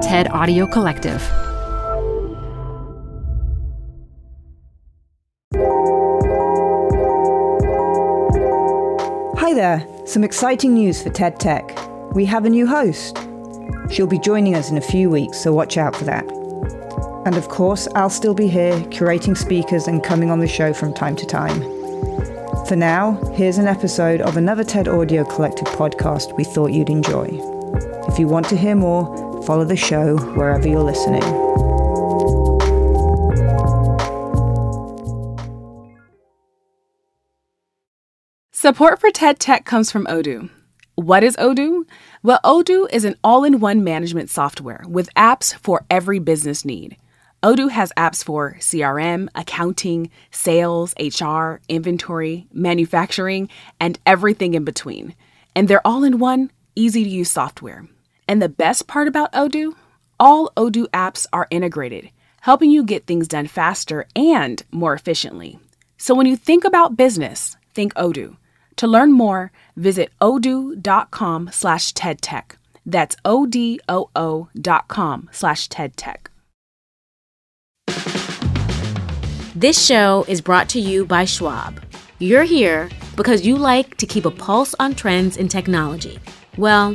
TED Audio Collective. Hi there, some exciting news for TED Tech. We have a new host. She'll be joining us in a few weeks, so watch out for that. And of course, I'll still be here curating speakers and coming on the show from time to time. For now, here's an episode of another TED Audio Collective podcast we thought you'd enjoy. If you want to hear more, follow the show wherever you're listening. Support for TED Tech comes from Odoo. What is Odoo? Well, Odoo is an all in one management software with apps for every business need. Odoo has apps for CRM, accounting, sales, HR, inventory, manufacturing, and everything in between. And they're all in one, easy to use software. And the best part about Odoo? All Odoo apps are integrated, helping you get things done faster and more efficiently. So when you think about business, think Odoo. To learn more, visit odoo.com slash tedtech. That's O-D-O-O dot com slash tedtech. This show is brought to you by Schwab. You're here because you like to keep a pulse on trends in technology. Well,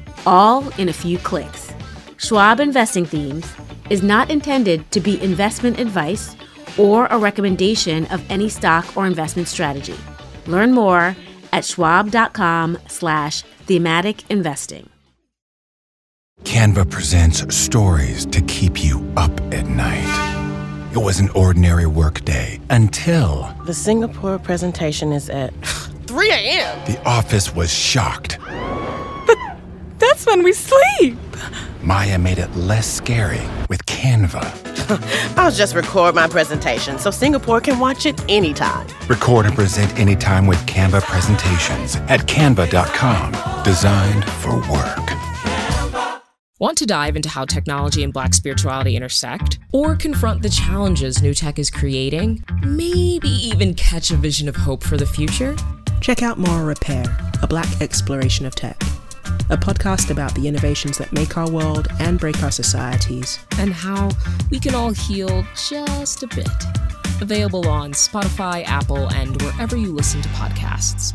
all in a few clicks. Schwab Investing Themes is not intended to be investment advice or a recommendation of any stock or investment strategy. Learn more at schwab.com slash thematic investing. Canva presents stories to keep you up at night. It was an ordinary workday until The Singapore presentation is at 3 a.m. the office was shocked. That's when we sleep. Maya made it less scary with Canva. I'll just record my presentation so Singapore can watch it anytime. Record and present anytime with Canva presentations at canva.com. Designed for work. Want to dive into how technology and black spirituality intersect? Or confront the challenges new tech is creating? Maybe even catch a vision of hope for the future? Check out Moral Repair, a black exploration of tech, a podcast about the innovations that make our world and break our societies. And how we can all heal just a bit. Available on Spotify, Apple, and wherever you listen to podcasts.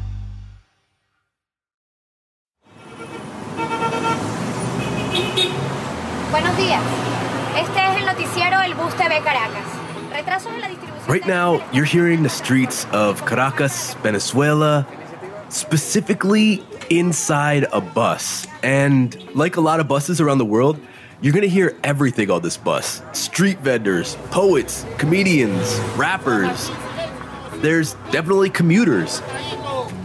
Buenos días. Este es el noticiero El Bus TV Caracas. Retrasos en la distribución. Right now, you're hearing the streets of Caracas, Venezuela, specifically inside a bus. And like a lot of buses around the world, you're gonna hear everything on this bus street vendors, poets, comedians, rappers. There's definitely commuters.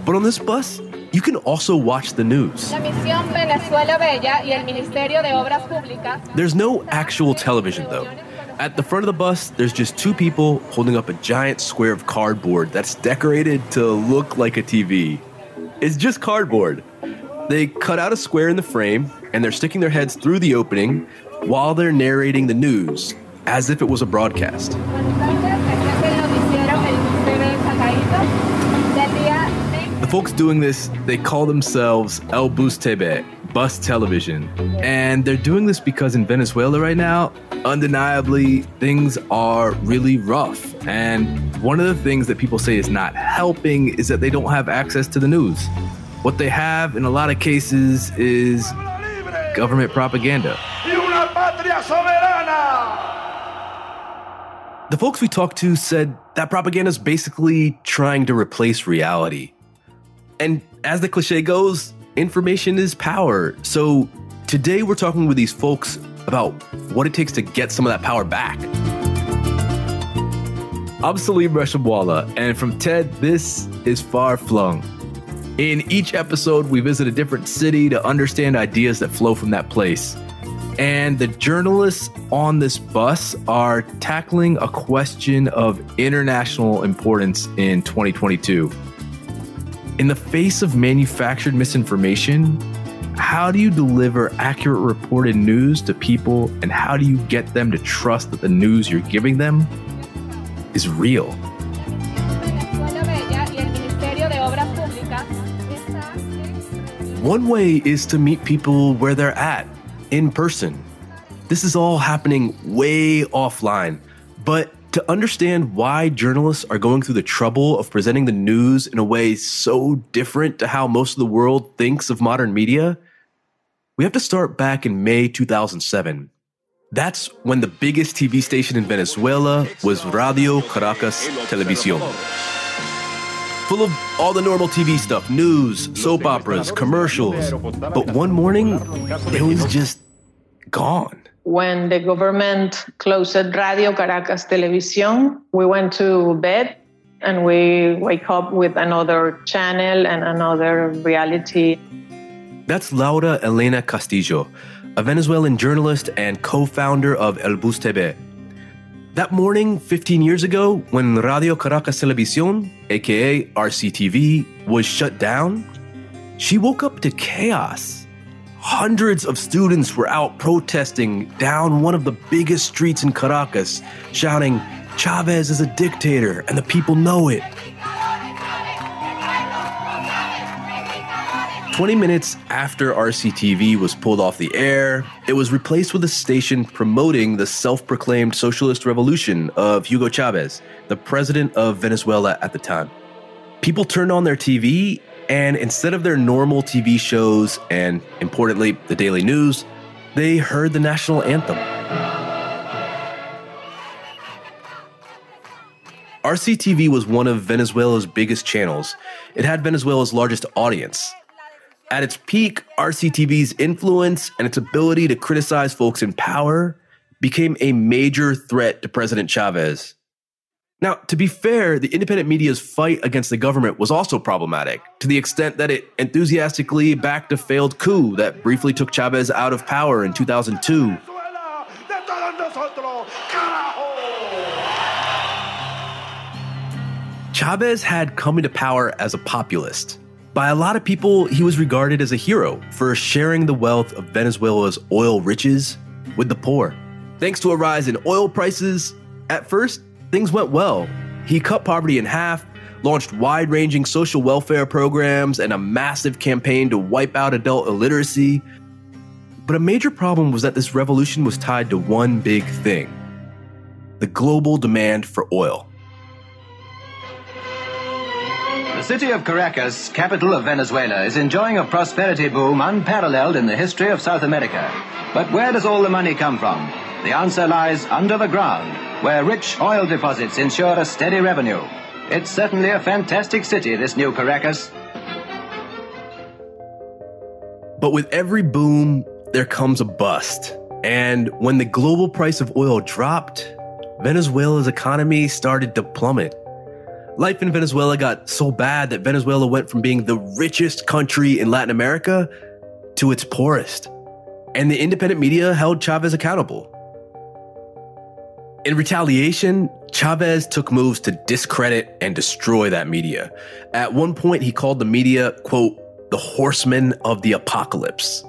But on this bus, you can also watch the news. La misión Venezuela Bella y el Ministerio de Obras Públicas. There's no actual television though. At the front of the bus, there's just two people holding up a giant square of cardboard that's decorated to look like a TV. It's just cardboard. They cut out a square in the frame and they're sticking their heads through the opening while they're narrating the news as if it was a broadcast. The folks doing this, they call themselves El Bus TV, Bus Television. And they're doing this because in Venezuela right now, undeniably, things are really rough. And one of the things that people say is not helping is that they don't have access to the news. What they have in a lot of cases is government propaganda. The folks we talked to said that propaganda is basically trying to replace reality. And as the cliche goes, information is power. So today we're talking with these folks about what it takes to get some of that power back. I'm Saleem Reshamwala, and from TED, this is Far Flung. In each episode, we visit a different city to understand ideas that flow from that place. And the journalists on this bus are tackling a question of international importance in 2022. In the face of manufactured misinformation, how do you deliver accurate reported news to people and how do you get them to trust that the news you're giving them is real? One way is to meet people where they're at, in person. This is all happening way offline. But to understand why journalists are going through the trouble of presenting the news in a way so different to how most of the world thinks of modern media, we have to start back in May 2007. That's when the biggest TV station in Venezuela was Radio Caracas Televisión. Full of all the normal TV stuff news, soap operas, commercials. But one morning, it was just gone when the government closed Radio Caracas Televisión, we went to bed and we wake up with another channel and another reality. That's Laura Elena Castillo, a Venezuelan journalist and co-founder of El Bus TV. That morning, 15 years ago, when Radio Caracas Televisión, aka RCTV, was shut down, she woke up to chaos. Hundreds of students were out protesting down one of the biggest streets in Caracas, shouting, Chavez is a dictator and the people know it. 20 minutes after RCTV was pulled off the air, it was replaced with a station promoting the self proclaimed socialist revolution of Hugo Chavez, the president of Venezuela at the time. People turned on their TV and instead of their normal TV shows and, importantly, the daily news, they heard the national anthem. RCTV was one of Venezuela's biggest channels. It had Venezuela's largest audience. At its peak, RCTV's influence and its ability to criticize folks in power became a major threat to President Chavez. Now, to be fair, the independent media's fight against the government was also problematic, to the extent that it enthusiastically backed a failed coup that briefly took Chavez out of power in 2002. Chavez had come into power as a populist. By a lot of people, he was regarded as a hero for sharing the wealth of Venezuela's oil riches with the poor. Thanks to a rise in oil prices, at first, things went well. He cut poverty in half, launched wide ranging social welfare programs, and a massive campaign to wipe out adult illiteracy. But a major problem was that this revolution was tied to one big thing the global demand for oil. The city of Caracas, capital of Venezuela, is enjoying a prosperity boom unparalleled in the history of South America. But where does all the money come from? The answer lies under the ground where rich oil deposits ensure a steady revenue. It's certainly a fantastic city, this new Caracas. But with every boom, there comes a bust. And when the global price of oil dropped, Venezuela's economy started to plummet. Life in Venezuela got so bad that Venezuela went from being the richest country in Latin America to its poorest. And the independent media held Chavez accountable. In retaliation, Chavez took moves to discredit and destroy that media. At one point, he called the media, quote, the horsemen of the apocalypse.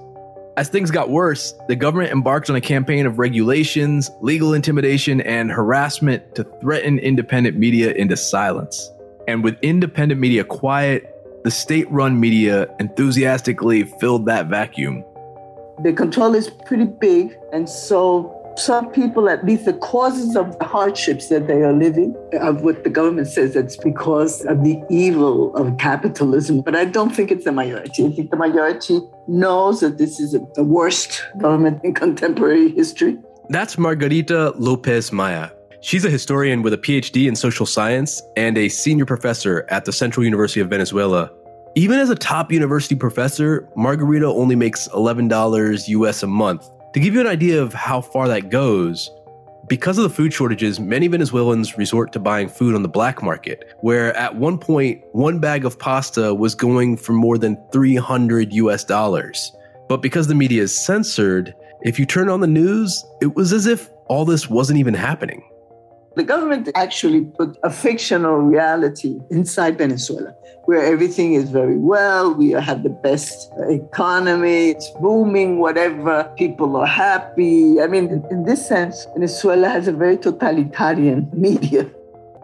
As things got worse, the government embarked on a campaign of regulations, legal intimidation, and harassment to threaten independent media into silence. And with independent media quiet, the state run media enthusiastically filled that vacuum. The control is pretty big, and so some people, at least the causes of the hardships that they are living, of what the government says it's because of the evil of capitalism. But I don't think it's the majority. I think the majority knows that this is the worst government in contemporary history. That's Margarita Lopez Maya. She's a historian with a PhD in social science and a senior professor at the Central University of Venezuela. Even as a top university professor, Margarita only makes $11 US a month, to give you an idea of how far that goes, because of the food shortages, many Venezuelans resort to buying food on the black market, where at one point, one bag of pasta was going for more than 300 US dollars. But because the media is censored, if you turn on the news, it was as if all this wasn't even happening. The government actually put a fictional reality inside Venezuela where everything is very well. We have the best economy, it's booming, whatever. People are happy. I mean, in, this sense, Venezuela has a very totalitarian media.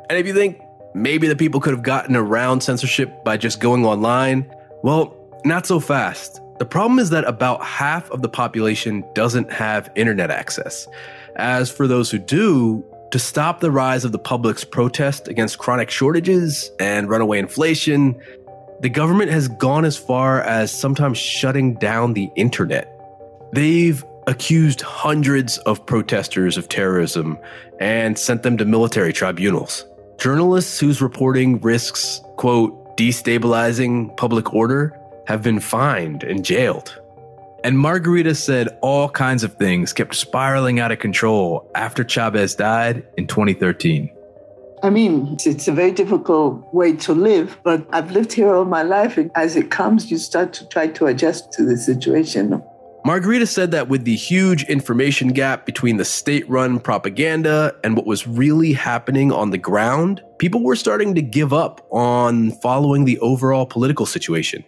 And if you think maybe the people could have gotten around censorship by just going online, well, not so fast. The problem is that about half of the population doesn't have internet access. As for those who do, to stop the rise of the public's protest against chronic shortages and runaway inflation, the government has gone as far as sometimes shutting down the internet. They've accused hundreds of protesters of terrorism and sent them to military tribunals. Journalists whose reporting risks, quote, destabilizing public order have been fined and jailed. And Margarita said all kinds of things kept spiraling out of control after Chavez died in 2013. I mean, it's a very difficult way to live, but I've lived here all my life. And as it comes, you start to try to adjust to the situation. Margarita said that with the huge information gap between the state run propaganda and what was really happening on the ground, people were starting to give up on following the overall political situation.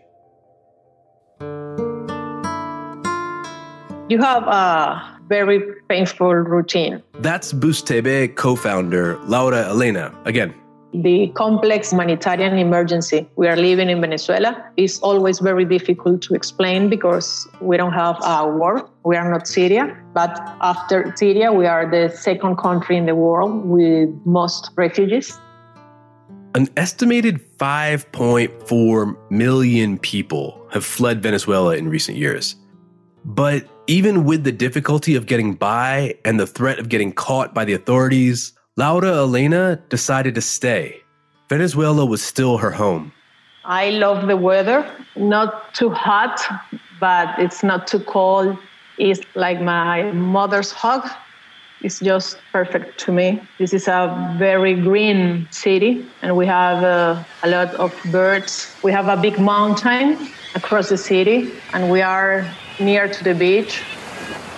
You have a very painful routine. That's Bus TV co founder Laura Elena again. The complex humanitarian emergency we are living in Venezuela is always very difficult to explain because we don't have a war. We are not Syria, but after Syria, we are the second country in the world with most refugees. An estimated 5.4 million people have fled Venezuela in recent years. But even with the difficulty of getting by and the threat of getting caught by the authorities, Laura Elena decided to stay. Venezuela was still her home. I love the weather. Not too hot, but it's not too cold. It's like my mother's hug. It's just perfect to me. This is a very green city, and we have uh, a lot of birds. We have a big mountain across the city, and we are near to the beach.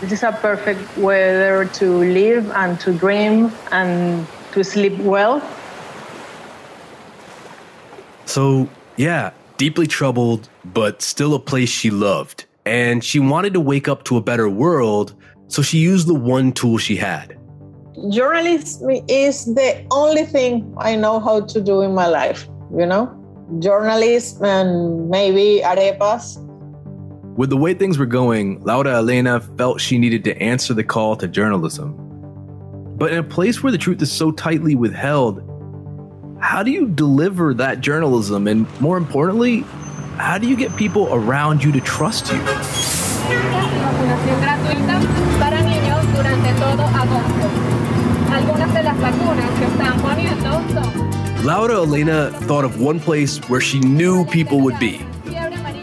This is a perfect weather to live and to dream and to sleep well. So, yeah, deeply troubled, but still a place she loved. And she wanted to wake up to a better world, so she used the one tool she had. Journalism is the only thing I know how to do in my life, you know? Journalism and maybe arepas with the way things were going, Laura Elena felt she needed to answer the call to journalism. But in a place where the truth is so tightly withheld, how do you deliver that journalism? And more importantly, how do you get people around you to trust you? Laura Elena thought of one place where she knew people would be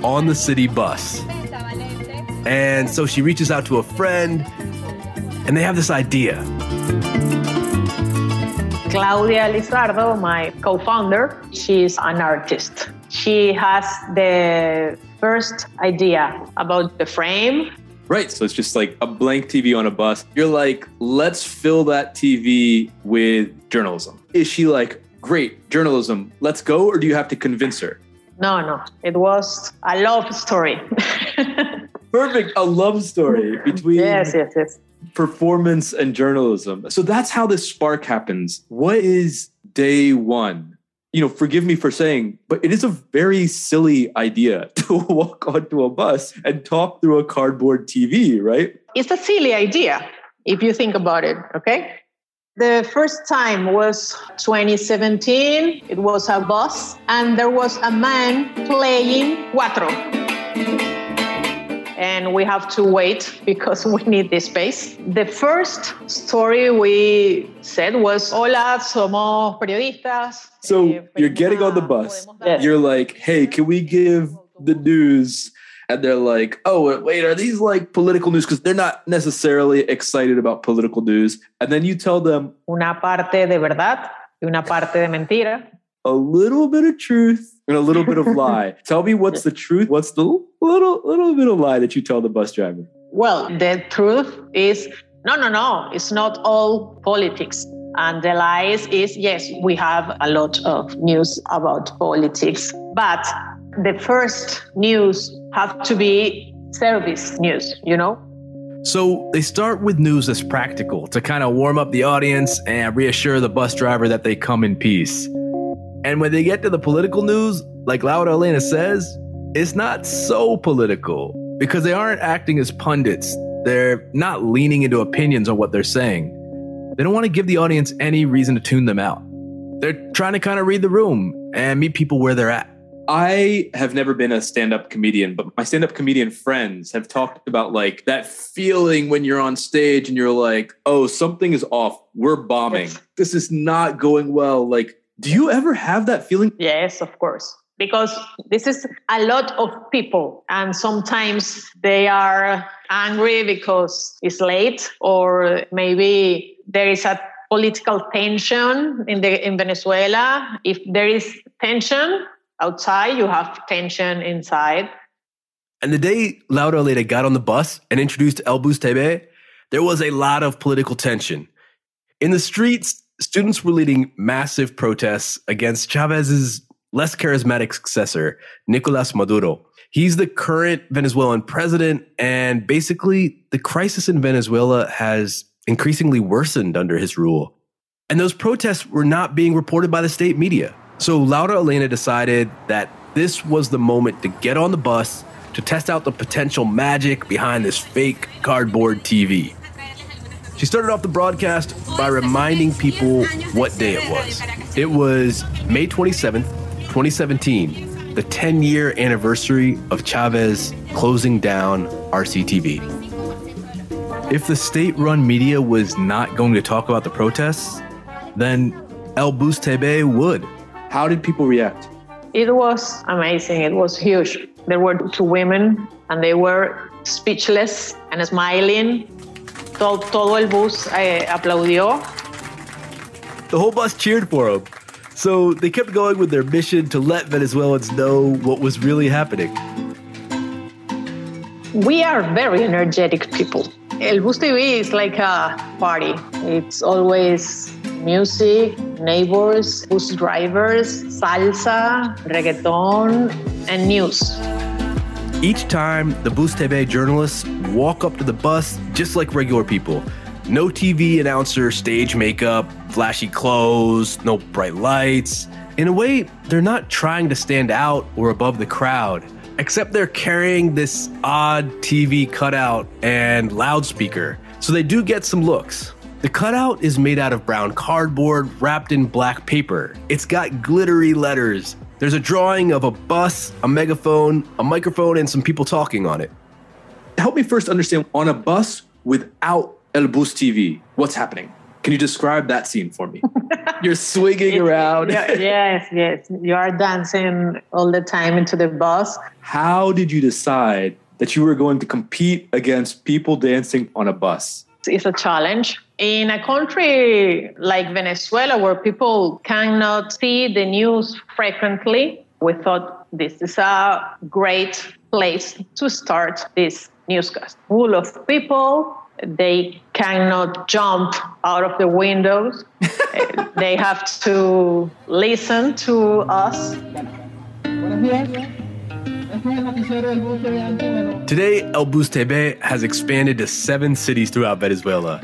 on the city bus. And so she reaches out to a friend, and they have this idea. Claudia Lizardo, my co founder, she's an artist. She has the first idea about the frame. Right. So it's just like a blank TV on a bus. You're like, let's fill that TV with journalism. Is she like, great, journalism, let's go? Or do you have to convince her? No, no. It was a love story. Perfect. A love story between yes, yes, yes. performance and journalism. So that's how this spark happens. What is day one? You know, forgive me for saying, but it is a very silly idea to walk onto a bus and talk through a cardboard TV, right? It's a silly idea if you think about it, okay? The first time was 2017. It was a bus, and there was a man playing cuatro and we have to wait because we need this space. The first story we said was, Hola, somos periodistas. So eh, you're getting on the bus. Yes. You're like, hey, can we give the news? And they're like, oh, wait, are these like political news? Because they're not necessarily excited about political news. And then you tell them, Una parte de verdad y una parte de mentira. A little bit of truth and a little bit of lie. Tell me what's the truth. What's the little little bit of lie that you tell the bus driver? Well, the truth is no, no, no, it's not all politics. And the lies is yes, we have a lot of news about politics, but the first news have to be service news, you know? So they start with news that's practical to kind of warm up the audience and reassure the bus driver that they come in peace. And when they get to the political news, like Laura Elena says, it's not so political because they aren't acting as pundits. They're not leaning into opinions on what they're saying. They don't want to give the audience any reason to tune them out. They're trying to kind of read the room and meet people where they're at. I have never been a stand up comedian, but my stand up comedian friends have talked about like that feeling when you're on stage and you're like, oh, something is off. We're bombing. This is not going well. Like, do you ever have that feeling? Yes, of course. Because this is a lot of people, and sometimes they are angry because it's late, or maybe there is a political tension in the in Venezuela. If there is tension, outside, you have tension inside. And the day Laura Elena got on the bus and introduced El Bus TV, there was a lot of political tension. In the streets, students were leading massive protests against Chavez's less charismatic successor, Nicolas Maduro. He's the current Venezuelan president, and basically, the crisis in Venezuela has increasingly worsened under his rule. And those protests were not being reported by the state media. So Laura Elena decided that this was the moment to get on the bus to test out the potential magic behind this fake cardboard TV. She started off the broadcast by reminding people what day it was. It was May 27th, 2017, the 10 year anniversary of Chavez closing down RCTV. If the state run media was not going to talk about the protests, then El Bus TV would. How did people react? It was amazing. It was huge. There were two women and they were speechless and smiling. Todo, todo el bus eh, aplaudió. The whole bus cheered for him. So they kept going with their mission to let Venezuelans know what was really happening. We are very energetic people. El Bus TV is like a party. It's always music, neighbors, bus drivers, salsa, reggaeton, and news. Each time, the Bus TV journalists walk up to the bus just like regular people. No TV announcer, stage makeup, flashy clothes, no bright lights. In a way, they're not trying to stand out or above the crowd, except they're carrying this odd TV cutout and loudspeaker, so they do get some looks. The cutout is made out of brown cardboard wrapped in black paper. It's got glittery letters. There's a drawing of a bus, a megaphone, a microphone, and some people talking on it. Help me first understand on a bus without El Bus TV, what's happening? Can you describe that scene for me? You're swinging around. yes, yes. You are dancing all the time into the bus. How did you decide that you were going to compete against people dancing on a bus? It's a challenge in a country like Venezuela, where people cannot see the news frequently, we thought this is a great place to start this newscast. Full of people, they cannot jump out of the windows. they have to listen to us. Today, El Bus TV has expanded to seven cities throughout Venezuela.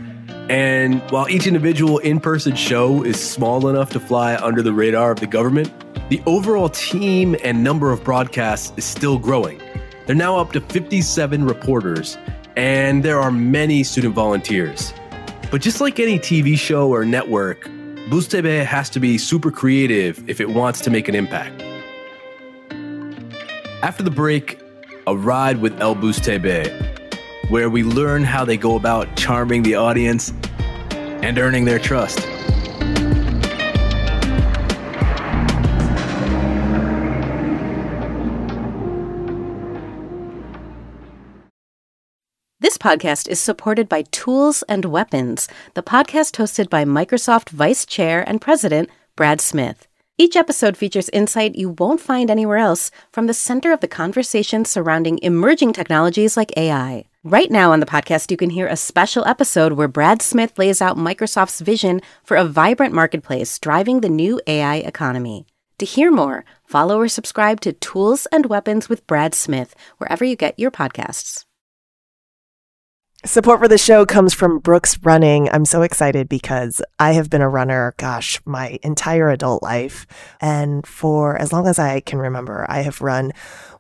And while each individual in person show is small enough to fly under the radar of the government, the overall team and number of broadcasts is still growing. They're now up to 57 reporters, and there are many student volunteers. But just like any TV show or network, Bus TV has to be super creative if it wants to make an impact. After the break, a ride with El Bus TV where we learn how they go about charming the audience and earning their trust. This podcast is supported by Tools and Weapons, the podcast hosted by Microsoft Vice Chair and President Brad Smith. Each episode features insight you won't find anywhere else from the center of the conversation surrounding emerging technologies like AI. Right now on the podcast, you can hear a special episode where Brad Smith lays out Microsoft's vision for a vibrant marketplace driving the new AI economy. To hear more, follow or subscribe to Tools and Weapons with Brad Smith wherever you get your podcasts. Support for the show comes from Brooks Running. I'm so excited because I have been a runner, gosh, my entire adult life. And for as long as I can remember, I have run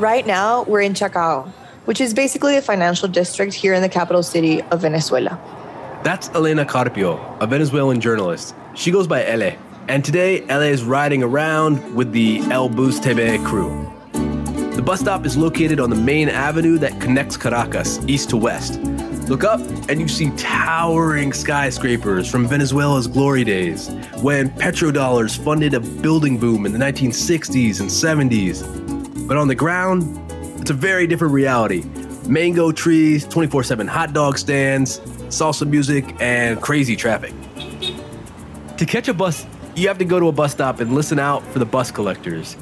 Right now, we're in Chacao, which is basically a financial district here in the capital city of Venezuela. That's Elena Carpio, a Venezuelan journalist. She goes by Ele, and today Ele is riding around with the El Bus TV crew. The bus stop is located on the main avenue that connects Caracas east to west. Look up and you see towering skyscrapers from Venezuela's glory days, when petrodollars funded a building boom in the 1960s and 70s. But on the ground, it's a very different reality. Mango trees, 24 7 hot dog stands, salsa music, and crazy traffic. To catch a bus, you have to go to a bus stop and listen out for the bus collectors.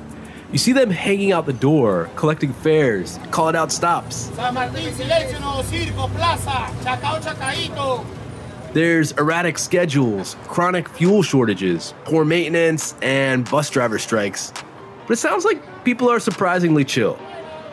You see them hanging out the door, collecting fares, calling out stops. There's erratic schedules, chronic fuel shortages, poor maintenance, and bus driver strikes. But it sounds like people are surprisingly chill.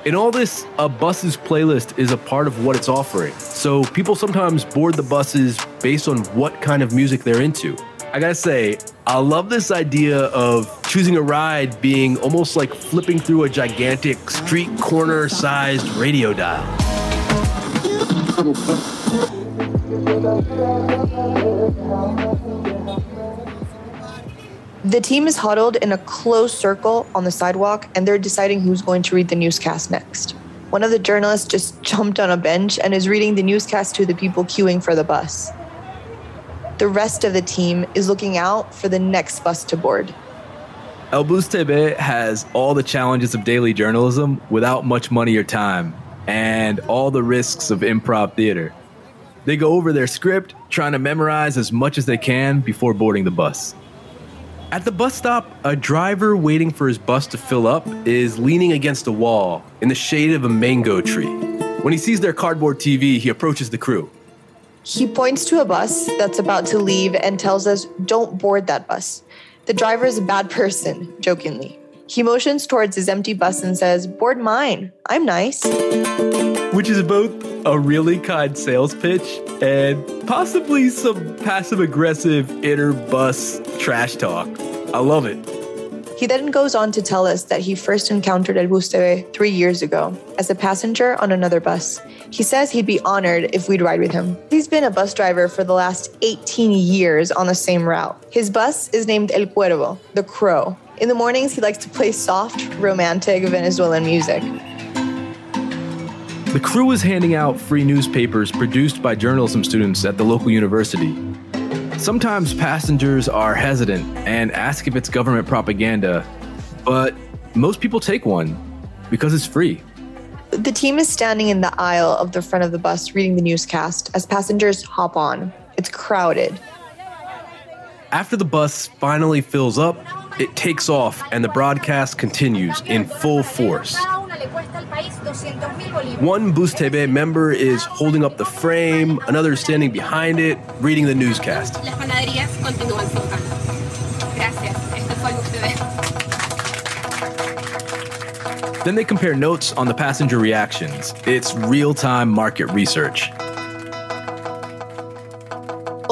In all this, uh, a bus's playlist is a part of what it's offering. So people sometimes board the buses based on what kind of music they're into. I gotta say, I love this idea of choosing a ride being almost like flipping through a gigantic street corner sized radio dial. The team is huddled in a close circle on the sidewalk and they're deciding who's going to read the newscast next. One of the journalists just jumped on a bench and is reading the newscast to the people queuing for the bus. The rest of the team is looking out for the next bus to board. El Bus TV has all the challenges of daily journalism without much money or time, and all the risks of improv theater. They go over their script, trying to memorize as much as they can before boarding the bus. At the bus stop, a driver waiting for his bus to fill up is leaning against a wall in the shade of a mango tree. When he sees their cardboard TV, he approaches the crew. He points to a bus that's about to leave and tells us, Don't board that bus. The driver is a bad person, jokingly. He motions towards his empty bus and says, Board mine. I'm nice. Which is both a really kind sales pitch and possibly some passive aggressive inner bus trash talk. I love it. He then goes on to tell us that he first encountered El Bus three years ago as a passenger on another bus. He says he'd be honored if we'd ride with him. He's been a bus driver for the last 18 years on the same route. His bus is named El Cuervo, the Crow. In the mornings, he likes to play soft, romantic Venezuelan music. The crew is handing out free newspapers produced by journalism students at the local university. Sometimes passengers are hesitant and ask if it's government propaganda, but most people take one because it's free. The team is standing in the aisle of the front of the bus reading the newscast as passengers hop on. It's crowded. After the bus finally fills up, it takes off and the broadcast continues in full force. One Bus TV member is holding up the frame, another is standing behind it, reading the newscast. Las panaderías continúan sin cambio. Gracias. Esto fue el Bus TV. Then they compare notes on the passenger reactions. It's real time market research.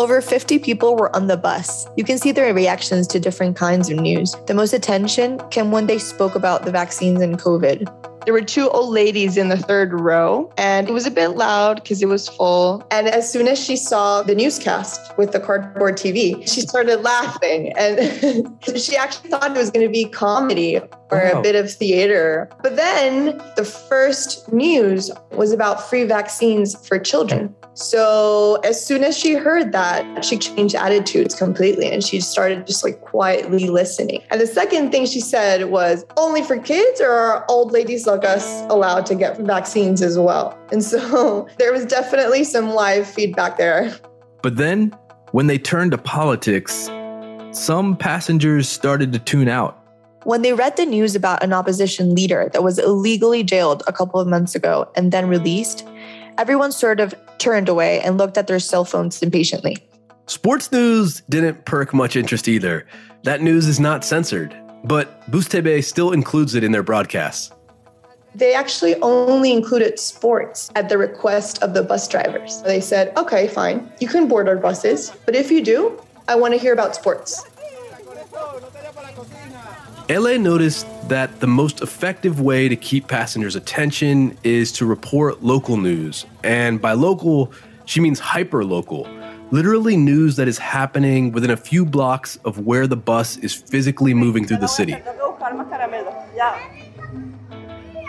Over 50 people were on the bus. You can see their reactions to different kinds of news. The most attention came when they spoke about the vaccines and COVID. There were two old ladies in the third row, and it was a bit loud because it was full. And as soon as she saw the newscast with the cardboard TV, she started laughing. And she actually thought it was going to be comedy or wow. a bit of theater. But then the first news was about free vaccines for children. So as soon as she heard that, she changed attitudes completely and she started just like quietly listening. And the second thing she said was, only for kids or are old ladies like us allowed to get vaccines as well? And so there was definitely some live feedback there. But then when they turned to politics, some passengers started to tune out. When they read the news about an opposition leader that was illegally jailed a couple of months ago and then released, everyone sort of turned away and looked at their cell phones impatiently. Sports news didn't perk much interest either. That news is not censored, but Bus TV still includes it in their broadcasts. They actually only included sports at the request of the bus drivers. They said, okay, fine, you can board our buses, but if you do, I want to hear about sports. Ele noticed that the most effective way to keep passengers' attention is to report local news. And by local, she means hyper local, literally news that is happening within a few blocks of where the bus is physically moving through the city.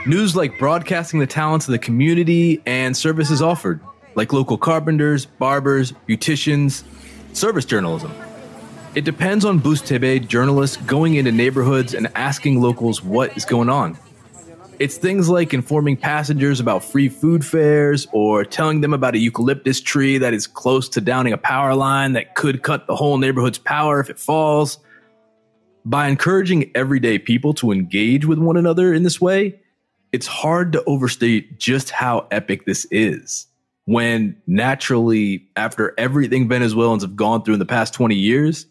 News like broadcasting the talents of the community and services offered, like local carpenters, barbers, beauticians, service journalism. It depends on Bus TV journalists going into neighborhoods and asking locals what is going on. It's things like informing passengers about free food fairs or telling them about a eucalyptus tree that is close to downing a power line that could cut the whole neighborhood's power if it falls. By encouraging everyday people to engage with one another in this way, it's hard to overstate just how epic this is. When naturally, after everything Venezuelans have gone through in the past 20 years,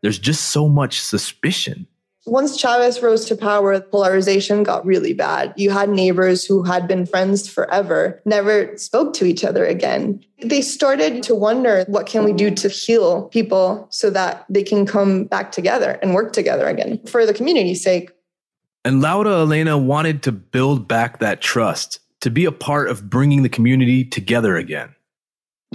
there's just so much suspicion. Once Chavez rose to power, polarization got really bad. You had neighbors who had been friends forever, never spoke to each other again. They started to wonder what can we do to heal people so that they can come back together and work together again for the community's sake. And Laura Elena wanted to build back that trust, to be a part of bringing the community together again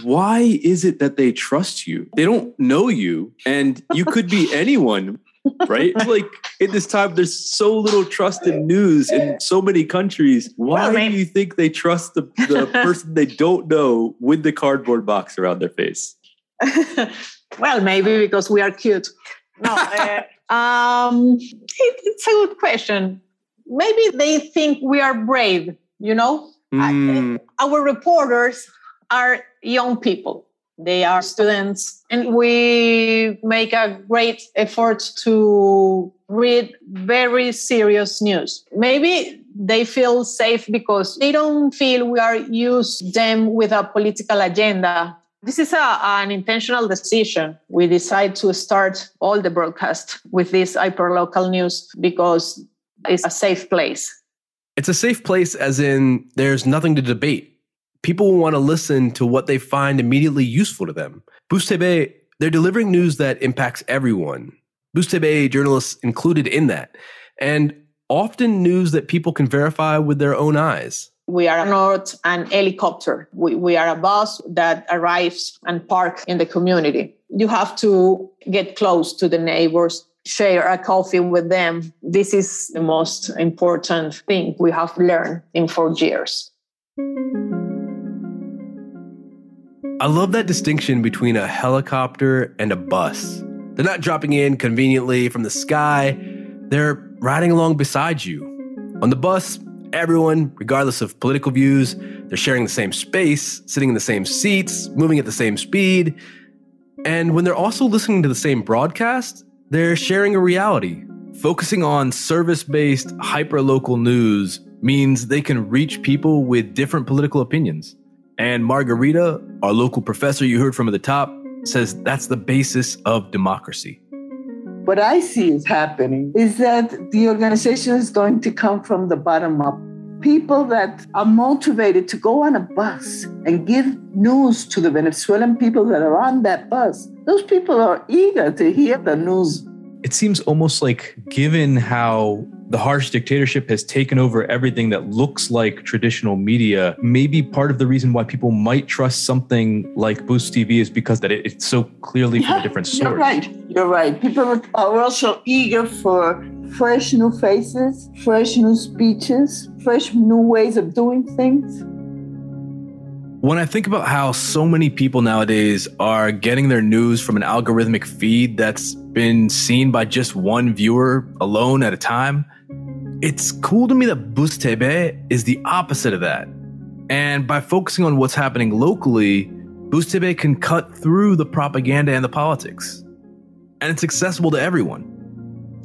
why is it that they trust you? They don't know you, and you could be anyone, right? like in this time, there's so little trust in news in so many countries. Why well, do you think they trust the, the person they don't know with the cardboard box around their face? well, maybe because we are cute. No, uh, um, it, it's a good question. Maybe they think we are brave. You know, mm. I, our reporters are young people. They are students, and we make a great effort to read very serious news. Maybe they feel safe because they don't feel we are used them with a political agenda. This is a, an intentional decision. We decide to start all the broadcast with this hyperlocal news because it's a safe place. It's a safe place, as in there's nothing to debate people want to listen to what they find immediately useful to them. Bus TV, they're delivering news that impacts everyone. Bus TV journalists included in that. And often news that people can verify with their own eyes. We are not an helicopter. We, we are a bus that arrives and parks in the community. You have to get close to the neighbors, share a coffee with them. This is the most important thing we have learned in four years. I love that distinction between a helicopter and a bus. They're not dropping in conveniently from the sky, they're riding along beside you. On the bus, everyone, regardless of political views, they're sharing the same space, sitting in the same seats, moving at the same speed. And when they're also listening to the same broadcast, they're sharing a reality. Focusing on service based, hyper local news means they can reach people with different political opinions. And Margarita, our local professor you heard from at the top, says that's the basis of democracy. What I see is happening is that the organization is going to come from the bottom up. People that are motivated to go on a bus and give news to the Venezuelan people that are on that bus. Those people are eager to hear the news. It seems almost like, given how the harsh dictatorship has taken over everything that looks like traditional media. Maybe part of the reason why people might trust something like Bus TV is because that it, it's so clearly from a different source. You're right. You're right. People are also eager for fresh new faces, fresh new speeches, fresh new ways of doing things. When I think about how so many people nowadays are getting their news from an algorithmic feed that's been seen by just one viewer alone at a time, it's cool to me that TV is the opposite of that. And by focusing on what's happening locally, TV can cut through the propaganda and the politics. And it's accessible to everyone.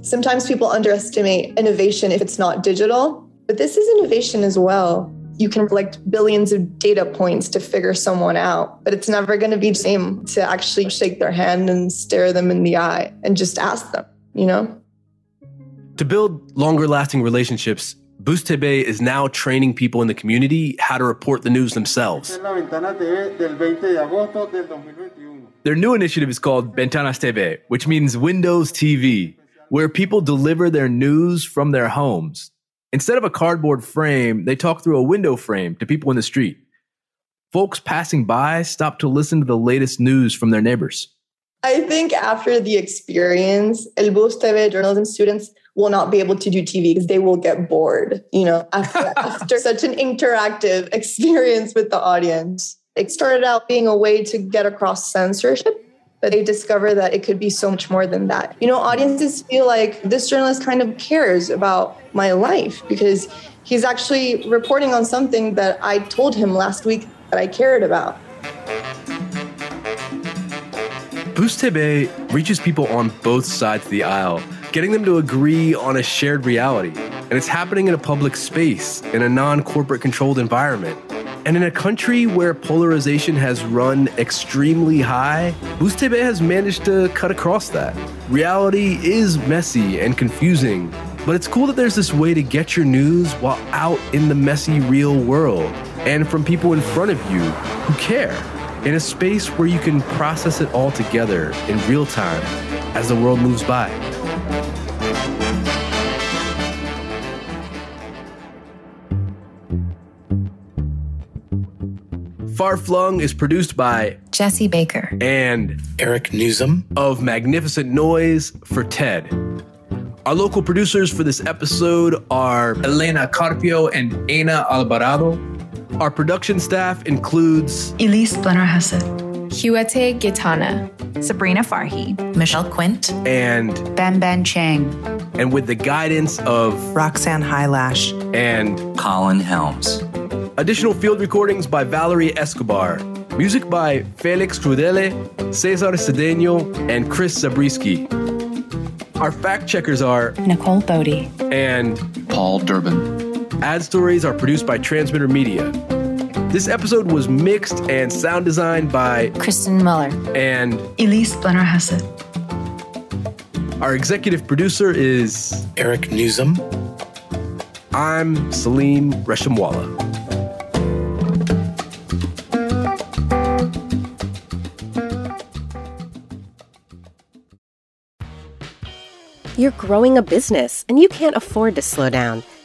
Sometimes people underestimate innovation if it's not digital, but this is innovation as well. You can collect billions of data points to figure someone out, but it's never going to be the same to actually shake their hand and stare them in the eye and just ask them, you know? To build longer lasting relationships, Bus TV is now training people in the community how to report the news themselves. Their new initiative is called Ventanas TV, which means Windows TV, where people deliver their news from their homes. Instead of a cardboard frame, they talk through a window frame to people in the street. Folks passing by stop to listen to the latest news from their neighbors. I think after the experience, El TV journalism students will not be able to do TV because they will get bored, you know, after, after such an interactive experience with the audience. It started out being a way to get across censorship, but they discover that it could be so much more than that. You know, audiences feel like this journalist kind of cares about my life because he's actually reporting on something that I told him last week that I cared about. Bus reaches people on both sides of the aisle, getting them to agree on a shared reality. And it's happening in a public space, in a non corporate controlled environment. And in a country where polarization has run extremely high, TV has managed to cut across that. Reality is messy and confusing, but it's cool that there's this way to get your news while out in the messy real world and from people in front of you who care in a space where you can process it all together in real time as the world moves by. Far Flung is produced by Jesse Baker and Eric Newsom of Magnificent Noise for TED. Our local producers for this episode are Elena Carpio and Ana Alvarado. Our production staff includes Elise Blennerhase, Huete Gitana, Sabrina Farhi, Michelle Quint, and Banban Cheng. And with the guidance of Roxanne Hai Lash and Colin Helms. Additional field recordings by Valerie Escobar. Music by Felix Crudele, Cesar Cedeno, and Chris Zabriskie. Our fact checkers are Nicole Bodie and Paul Durbin. Ad stories are produced by Transmitter Media. This episode was mixed and sound designed by Kristen Muller and Elise Blennerhase. Our executive producer is Eric Newsom. I'm Saleem Reshamwala. You're growing a business and you can't afford to slow down.